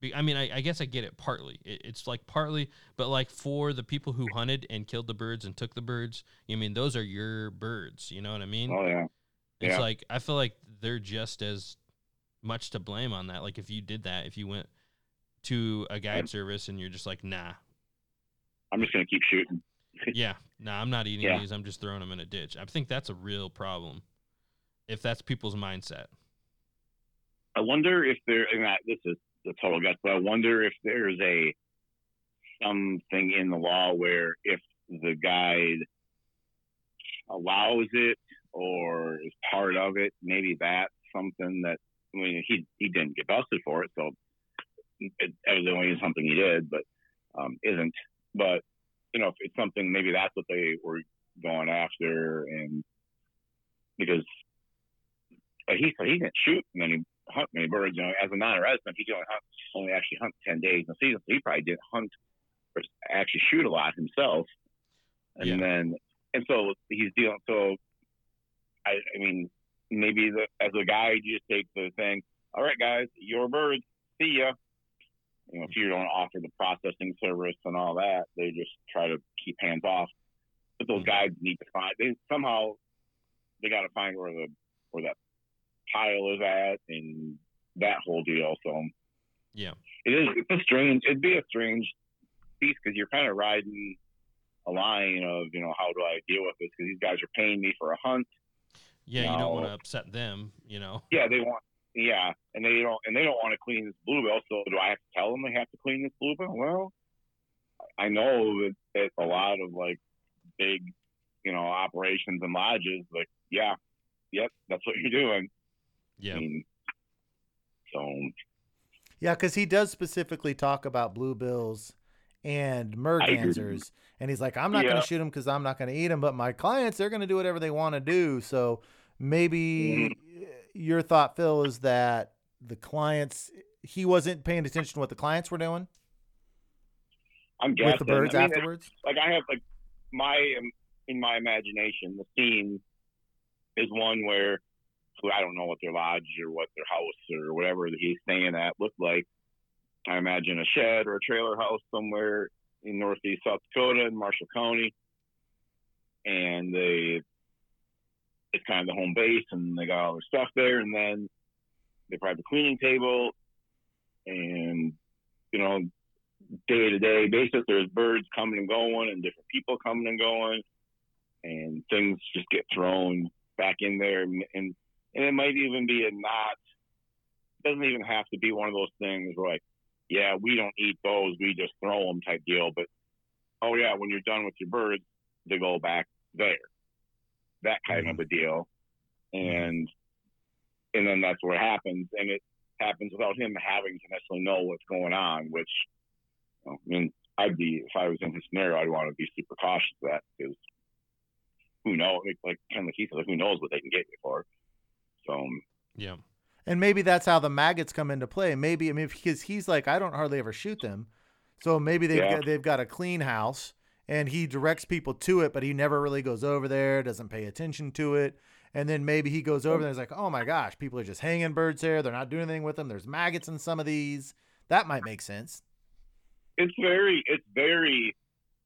Be, I mean, I, I guess I get it partly. It, it's like partly, but like for the people who hunted and killed the birds and took the birds, I mean, those are your birds. You know what I mean? Oh yeah. It's yeah. like I feel like they're just as much to blame on that. Like if you did that, if you went to a guide Right. service and you're just like, nah, I'm just going to keep shooting. (laughs) yeah, nah, I'm not eating Yeah. these. I'm just throwing them in a ditch. I think that's a real problem. If that's people's mindset. I wonder if there, this is the total guess, but I wonder if there's a something in the law where if the guide allows it or is part of it, maybe that's something that I mean he he didn't get busted for it, so it evidently is something he did, but um, isn't. But you know, if it's something maybe that's what they were going after, and because he he didn't shoot many hunt many birds. You know, as a non-resident, he only hunt only actually hunt ten days in the season. So he probably didn't hunt or actually shoot a lot himself. And Yeah. then and so he's dealing. So I I mean maybe the, as a guide you just take the thing. All right, guys, your birds. See ya. You know, if you don't offer the processing service and all that, they just try to keep hands off. But those mm-hmm. guides need to find. They somehow they got to find where the where that pile is at and that whole deal. So Yeah. it is. It's a strange. It'd be a strange piece because you're kind of riding a line of you know how do I deal with this because these guys are paying me for a hunt. Yeah, you don't want to upset them, you know. Yeah, they want. Yeah, and they don't and they don't want to clean this bluebill. So do I have to tell them they have to clean this bluebill? Well, I know that, that a lot of like big, you know, operations and lodges. Like, yeah, yep, that's what you're doing. I Yeah. mean, so Yeah, because he does specifically talk about bluebills and mergansers, and he's like, I'm not going to shoot them because I'm not going to eat them, but my clients they're going to do whatever they want to do. So maybe Mm-hmm. your thought, Phil, is that the clients he wasn't paying attention to what the clients were doing. I'm guessing with the birds I mean, afterwards. like I have like my um, in my imagination, the scene is one where who I don't know what their lodge or what their house or whatever he's staying at looked like. I imagine a shed or a trailer house somewhere in northeast South Dakota in Marshall County, and they it's kind of the home base, and they got all their stuff there, and then they probably have a cleaning table, and you know day to day basis. There's birds coming and going, and different people coming and going, and things just get thrown back in there, and and, and it might even be a not. Doesn't even have to be one of those things where like, yeah, we don't eat those, we just throw them type deal. But oh yeah, when you're done with your birds, they go back there. That kind mm-hmm. of a deal, and mm-hmm. and then that's what happens, and it happens without him having to necessarily know what's going on, which I mean, I'd be if I was in his scenario, I'd want to be super cautious of that because who knows? Like, like kind of like he said, who knows what they can get you for? So um, Yeah. And maybe that's how the maggots come into play. Maybe I mean because he's like I don't hardly ever shoot them, so maybe they've Yeah. got, they've got a clean house and he directs people to it, but he never really goes over there, doesn't pay attention to it. And then maybe he goes over there and is like, oh my gosh, people are just hanging birds there. They're not doing anything with them. There's maggots in some of these. That might make sense. it's very, it's very.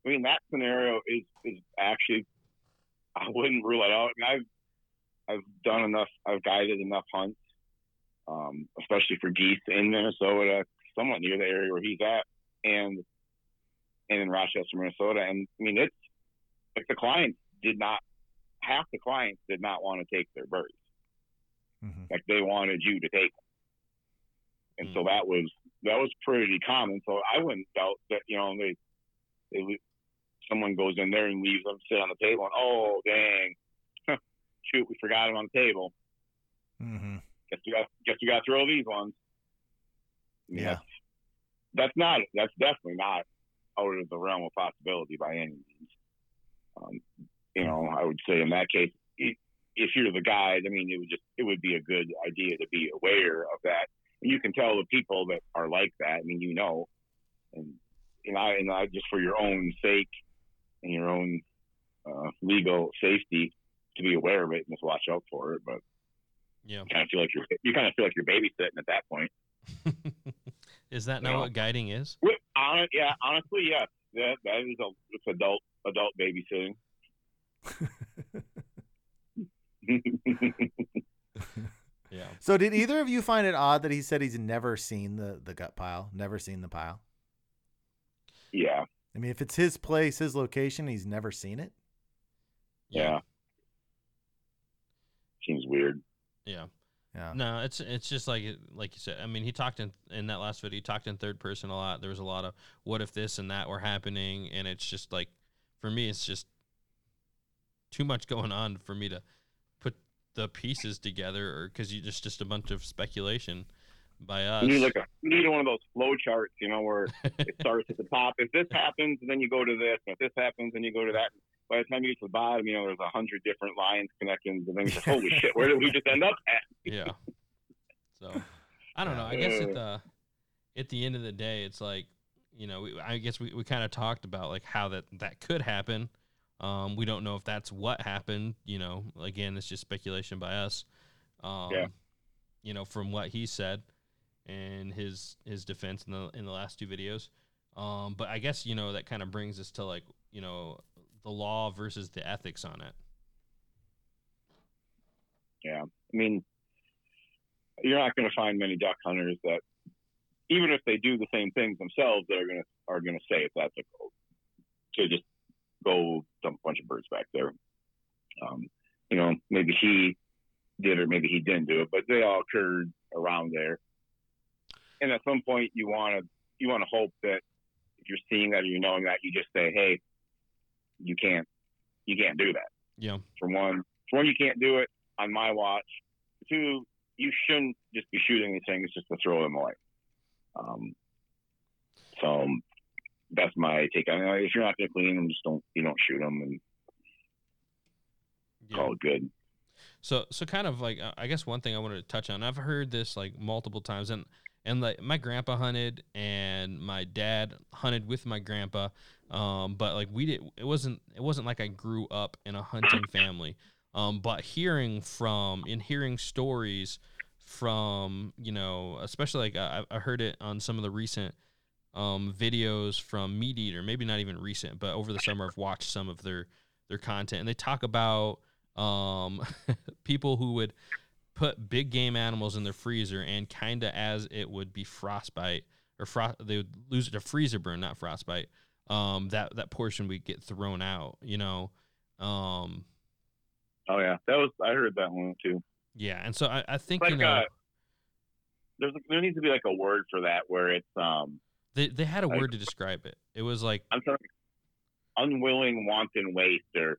I mean, that scenario is is actually. I wouldn't rule it out. I I've I've done enough. I've guided enough hunts, um, especially for geese in Minnesota, somewhat near the area where he's at, and and in Rochester, Minnesota. And I mean, it's like the clients did not. Half the clients did not want to take their birds. Mm-hmm. like they wanted you to take them. And so that was that was pretty common. So I wouldn't doubt that you know they they someone goes in there and leaves them sit on the table and oh dang, shoot we forgot them on the table. Mm-hmm. Guess you got guess you got to throw these ones. I mean, Yeah. That's, that's not that's definitely not out of the realm of possibility by any means. Um, you know, I would say in that case, if you're the guide, I mean, it would just it would be a good idea to be aware of that. And you can tell the people that are like that. I mean, you know, and and I and I just for your own sake and your own uh, legal safety to be aware of it and just watch out for it. But Yeah. you kind of feel like you're you kind of feel like you're babysitting at that point. (laughs) is that not Yeah. what guiding is? Well, hon- yeah, honestly, yes. That that is a it's adult adult babysitting. (laughs) (laughs) Yeah. So did either of you find it odd that he said he's never seen the the gut pile, never seen the pile? yeah, I mean, if it's his place, his location, he's never seen it. yeah. Seems weird. Yeah. Yeah. No, it's it's just like like you said. I mean, he talked in in that last video. He talked in third person a lot. There was a lot of what if this and that were happening, and it's just like for me, it's just too much going on for me to put the pieces together, or because you just just a bunch of speculation by us. You need like a you need one of those flow charts, you know, where it starts at the top. If this happens, then you go to this. And if this happens, then you go to that. By the time you get to the bottom, you know, there's a hundred different lines connecting, and things. like, holy shit, where did we just end up at? (laughs) yeah. So I don't know. I guess at the at the end of the day, it's like you know, we, I guess we, we kind of talked about like how that that could happen. Um, we don't know if that's what happened. You know, again, it's just speculation by us. Um, Yeah. You know, from what he said and his his defense in the in the last two videos. Um, but I guess you know that kind of brings us to like you know the law versus the ethics on it. Yeah, I mean, you're not going to find many duck hunters that, even if they do the same things themselves, that are going to are going to say it's ethical to just go dump a bunch of birds back there. Um, you know, maybe he did or maybe he didn't do it, but they all occurred around there. And at some point, you want to you want to hope that if you're seeing that or you're knowing that, you just say, hey, you can't you can't do that Yeah. for one. For one, you can't do it on my watch. Two, you shouldn't just be shooting these things just to throw them away. Um, so that's my take on it. If you're not going to clean them, just don't you don't shoot them and Yeah. call it good. So, so kind of like uh, I guess one thing I wanted to touch on. I've heard this like multiple times, and and like my grandpa hunted and my dad hunted with my grandpa um but like we did it wasn't it wasn't like i grew up in a hunting family. Um but hearing from and hearing stories from you know especially like i, I heard it on some of the recent um videos from MeatEater maybe not even recent but over the summer i've watched some of their their content and they talk about um (laughs) people who would put big game animals in their freezer and kind of as it would be frostbite or frost they would lose it to freezer burn not frostbite um that that portion would get thrown out you know? Um Oh yeah, that was I heard that one too. yeah and so i, I think Like you know uh, there's there needs to be like a word for that where it's um they, they had a like- word to describe it. It was like I'm sorry, unwilling wanton waste or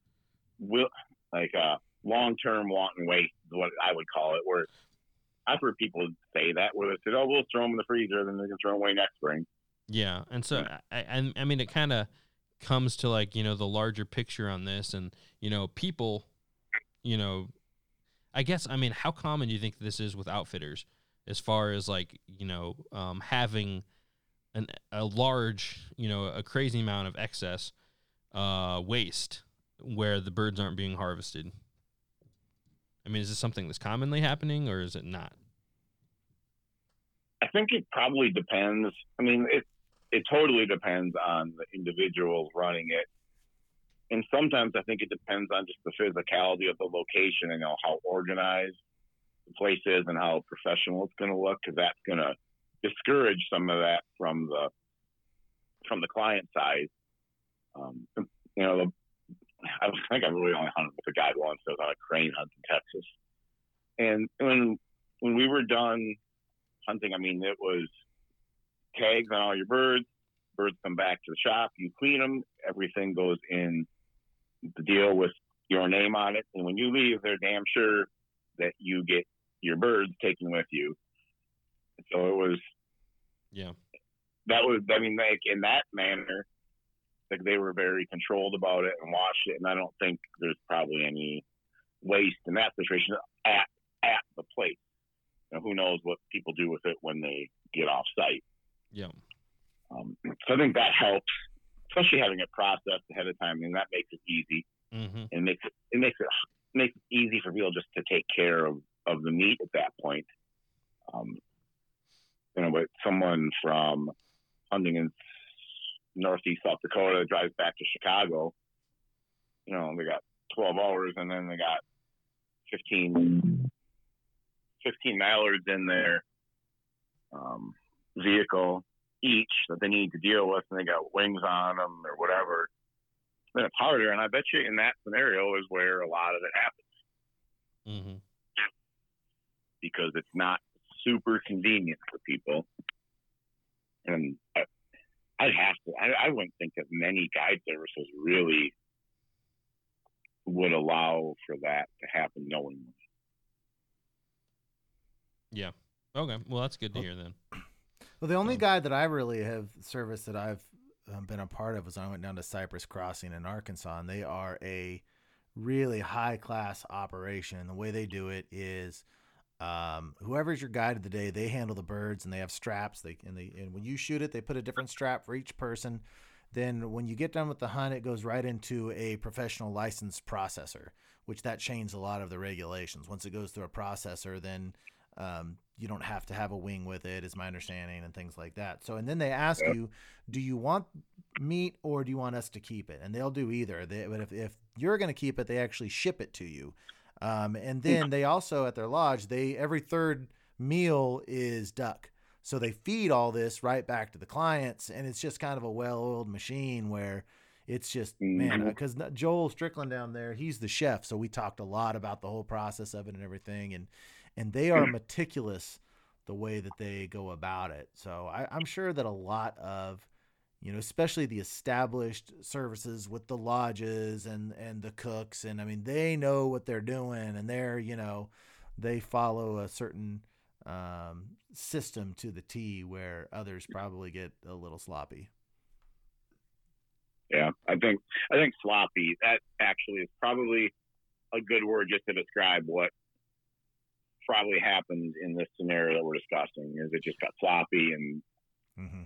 will like uh long term wanton waste what I would call it. Where I've heard people say that where they said, "Oh, we'll throw them in the freezer, then they can throw them away next spring." Yeah, and so Yeah. I, I, I mean, it kind of comes to like you know the larger picture on this, and you know people, you know, I guess I mean, how common do you think this is with outfitters, as far as like you know um, having an a large you know a crazy amount of excess uh, waste where the birds aren't being harvested. I mean, is this something that's commonly happening, or is it not? I think it probably depends. I mean, it it totally depends on the individuals running it, and sometimes I think it depends on just the physicality of the location and you know how organized the place is and how professional it's going to look, because that's going to discourage some of that from the from the client side. Um, you know, the, I think I really only hunted with a guide once. I was on a crane hunt in Texas, and when when we were done hunting, I mean, it was tags on all your birds. Birds come back to the shop. You clean them. Everything goes in the deal with your name on it. And when you leave, they're damn sure that you get your birds taken with you. So it was Yeah. that was I mean like in that manner, like they were very controlled about it and watched it, and I don't think there's probably any waste in that situation at at the. You know, who knows what people do with it when they get off site. Yeah. Um, so I think that helps, especially having it processed ahead of time. I mean, that makes it easy Mm-hmm. and makes it it makes it makes it easy for people just to take care of of the meat at that point. Um, you know, but someone from hunting in northeast South Dakota drives back to Chicago. You know, they got 12 hours, and then they got 15, 15 mallards in their um, vehicle each that they need to deal with, and they got wings on them or whatever. Then it's harder, and I bet you in that scenario is where a lot of it happens Mm-hmm. because it's not super convenient for people. And I, I'd have to, I, I wouldn't think that many guide services really would allow for that to happen knowingly. Yeah. Okay. Well, that's good to hear then. Well, the only Um, guide that I really have service that I've um, been a part of was I went down to Cypress Crossing in Arkansas, and they are a really high class operation. The way they do it is, um, whoever's your guide of the day, they handle the birds, and they have straps. They and they and when you shoot it, they put a different strap for each person. Then when you get done with the hunt, it goes right into a professional licensed processor, which that changes a lot of the regulations. Once it goes through a processor, then um, you don't have to have a wing with it, is my understanding, and things like that. So, and then they ask Yeah. you, do you want meat or do you want us to keep it? And they'll do either. They, but if, if you're going to keep it, they actually ship it to you. Um, and then they also at their lodge, they every third meal is duck. So they feed all this right back to the clients, and it's just kind of a well-oiled machine where it's just man. Mm-hmm. Uh, because Joel Strickland down there, he's the chef, so we talked a lot about the whole process of it and everything, and and they are mm-hmm. meticulous the way that they go about it. So I, I'm sure that a lot of you know, especially the established services with the lodges and and the cooks, and I mean they know what they're doing, and they're you know they follow a certain um, system to the T, where others probably get a little sloppy. Yeah, I think I think sloppy. That actually is probably a good word just to describe what probably happened in this scenario that we're discussing. Is it just got sloppy and hmm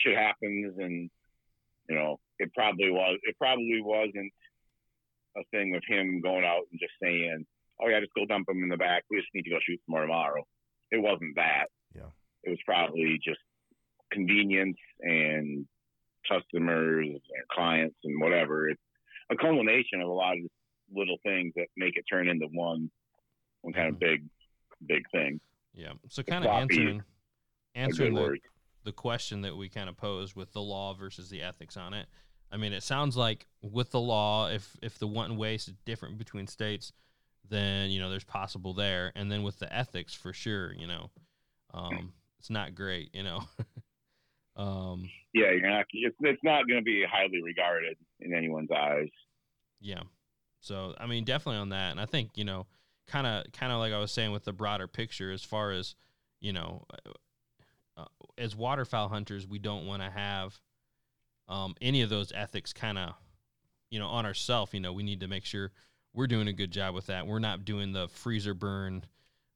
shit happens, and you know it probably was. It probably wasn't a thing of him going out and just saying, "Oh yeah, just go dump him in the back. We just need to go shoot some more tomorrow." It wasn't that. Yeah. It was probably just convenience and customers and clients and whatever. It's a culmination of a lot of little things that make it turn into one one kind of Mhm. big big thing. Yeah. So kind of answering answering the, word. The question that we kind of posed with the law versus the ethics on it. I mean, it sounds like with the law, if if the wanton waste is different between states, then you know there's possible there, and then with the ethics for sure, you know, um, it's not great, you know. (laughs) um, Yeah, you're not. It's, it's not going to be highly regarded in anyone's eyes. Yeah. So I mean, definitely on that, and I think you know, kind of, kind of like I was saying with the broader picture, as far as you know, uh, as waterfowl hunters, we don't want to have um, any of those ethics kind of, you know, on ourselves. You know, we need to make sure we're doing a good job with that. We're not doing the freezer burn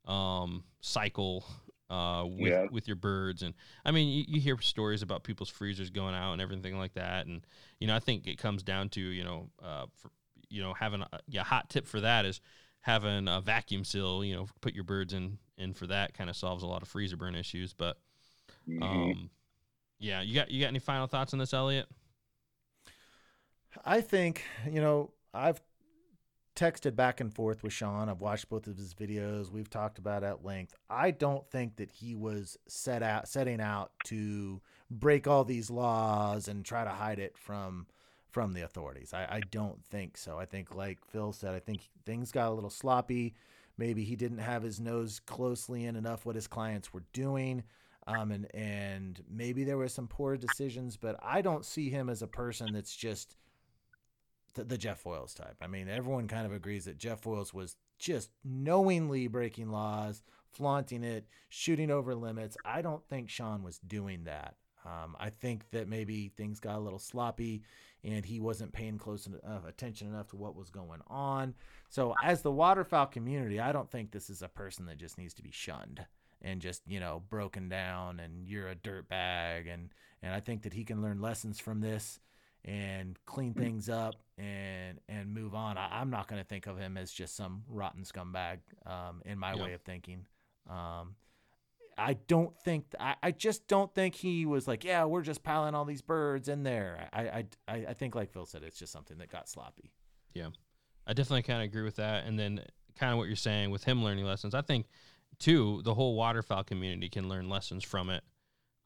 um, cycle uh, with Yeah. with your birds, and I mean, you, you hear stories about people's freezers going out and everything like that, and you know, I think it comes down to you know, uh, for, you know, having a yeah, hot tip for that is having a vacuum seal. You know, put your birds in, in for that kind of solves a lot of freezer burn issues. But Mhm. um, yeah, you got you got any final thoughts on this, Elliot? I think, you know, I've texted back and forth with Sean. I've watched both of his videos. We've talked about it at length. I don't think that he was set out setting out to break all these laws and try to hide it from from the authorities. I, I don't think so. I think like Phil said, I think things got a little sloppy. Maybe he didn't have his nose closely in enough what his clients were doing. Um, and and maybe there were some poor decisions, but I don't see him as a person that's just the, the Jeff Foiles type. I mean, everyone kind of agrees that Jeff Foiles was just knowingly breaking laws, flaunting it, shooting over limits. I don't think Sean was doing that. Um, I think that maybe things got a little sloppy and he wasn't paying close enough attention enough to what was going on. So, as the waterfowl community, I don't think this is a person that just needs to be shunned and just you know broken down and you're a dirt bag and and I think that he can learn lessons from this and clean things up and and move on. I, I'm not going to think of him as just some rotten scumbag um, in my Yeah. way of thinking. Um, I don't think I, I just don't think he was like, yeah, we're just piling all these birds in there. I I, I, I think like Phil said, it's just something that got sloppy. Yeah, I definitely kind of agree with that. And then kind of what you're saying with him learning lessons, I think too the whole waterfowl community can learn lessons from it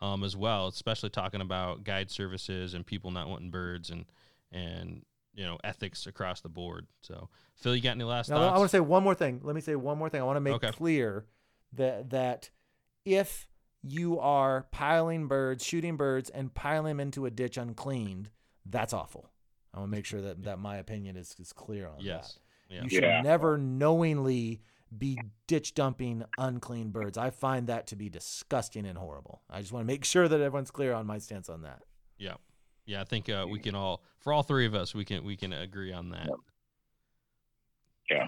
um, as well, especially talking about guide services and people not wanting birds and and you know ethics across the board. So Phil, you got any last Now, thoughts? I want to say one more thing. Let me say one more thing. I want to make Okay. clear that that if you are piling birds, shooting birds, and piling them into a ditch uncleaned, that's awful. I want to make sure that, that my opinion is, is clear on yes. that. Yeah. You should Yeah. never knowingly be ditch dumping unclean birds. I find that to be disgusting and horrible. I just want to make sure that everyone's clear on my stance on that. Yeah. Yeah. I think uh, we can all, for all three of us, we can we can agree on that. Yeah.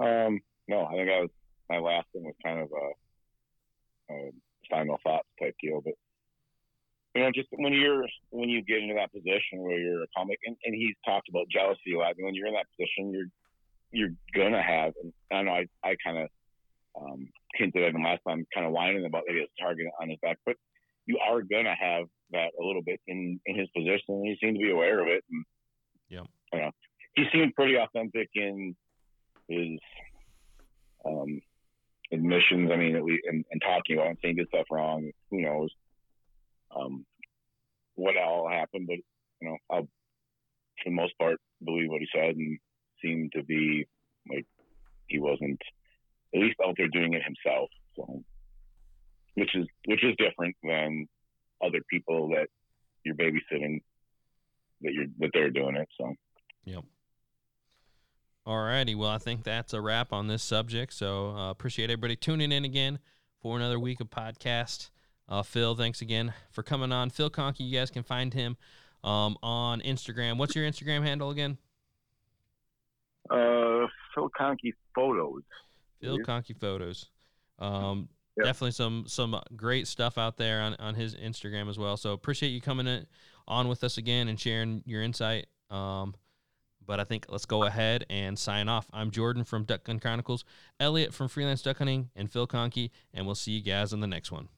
Um, no, I think that was my last thing was kind of a, a final thoughts type deal. But you know, just when you're when you get into that position where you're a comic, and, and he's talked about jealousy a lot. When you're in that position, you're you're gonna have, and I know I I kind of um, hinted at him last time, kind of whining about maybe a target on his back, but you are gonna have that a little bit in in his position, and he seemed to be aware of it. And, Yep. You know, he seemed pretty authentic in his um, admissions. I mean, at least and, and talking about it, saying good stuff wrong. Who knows um, what all happened? But you know, I'll for the most part believe what he said and seemed to be like he wasn't at least out there doing it himself. So, which is which is different than other people that you're babysitting that you're that they're doing it. So. Yep. Alrighty, well, I think that's a wrap on this subject. So uh, appreciate everybody tuning in again for another week of podcast. Uh, Phil, thanks again for coming on. Phil Kahnke, you guys can find him um, on Instagram. What's your Instagram handle again? Uh, Phil Kahnke photos. Phil. Kahnke photos. Um, Yep. Definitely some some great stuff out there on, on his Instagram as well. So appreciate you coming in, on with us again and sharing your insight. Um, but I think let's go ahead and sign off. I'm Jordan from Duck Gun Chronicles, Elliot from Freelance Duck Hunting, and Phil Kahnke, and we'll see you guys on the next one.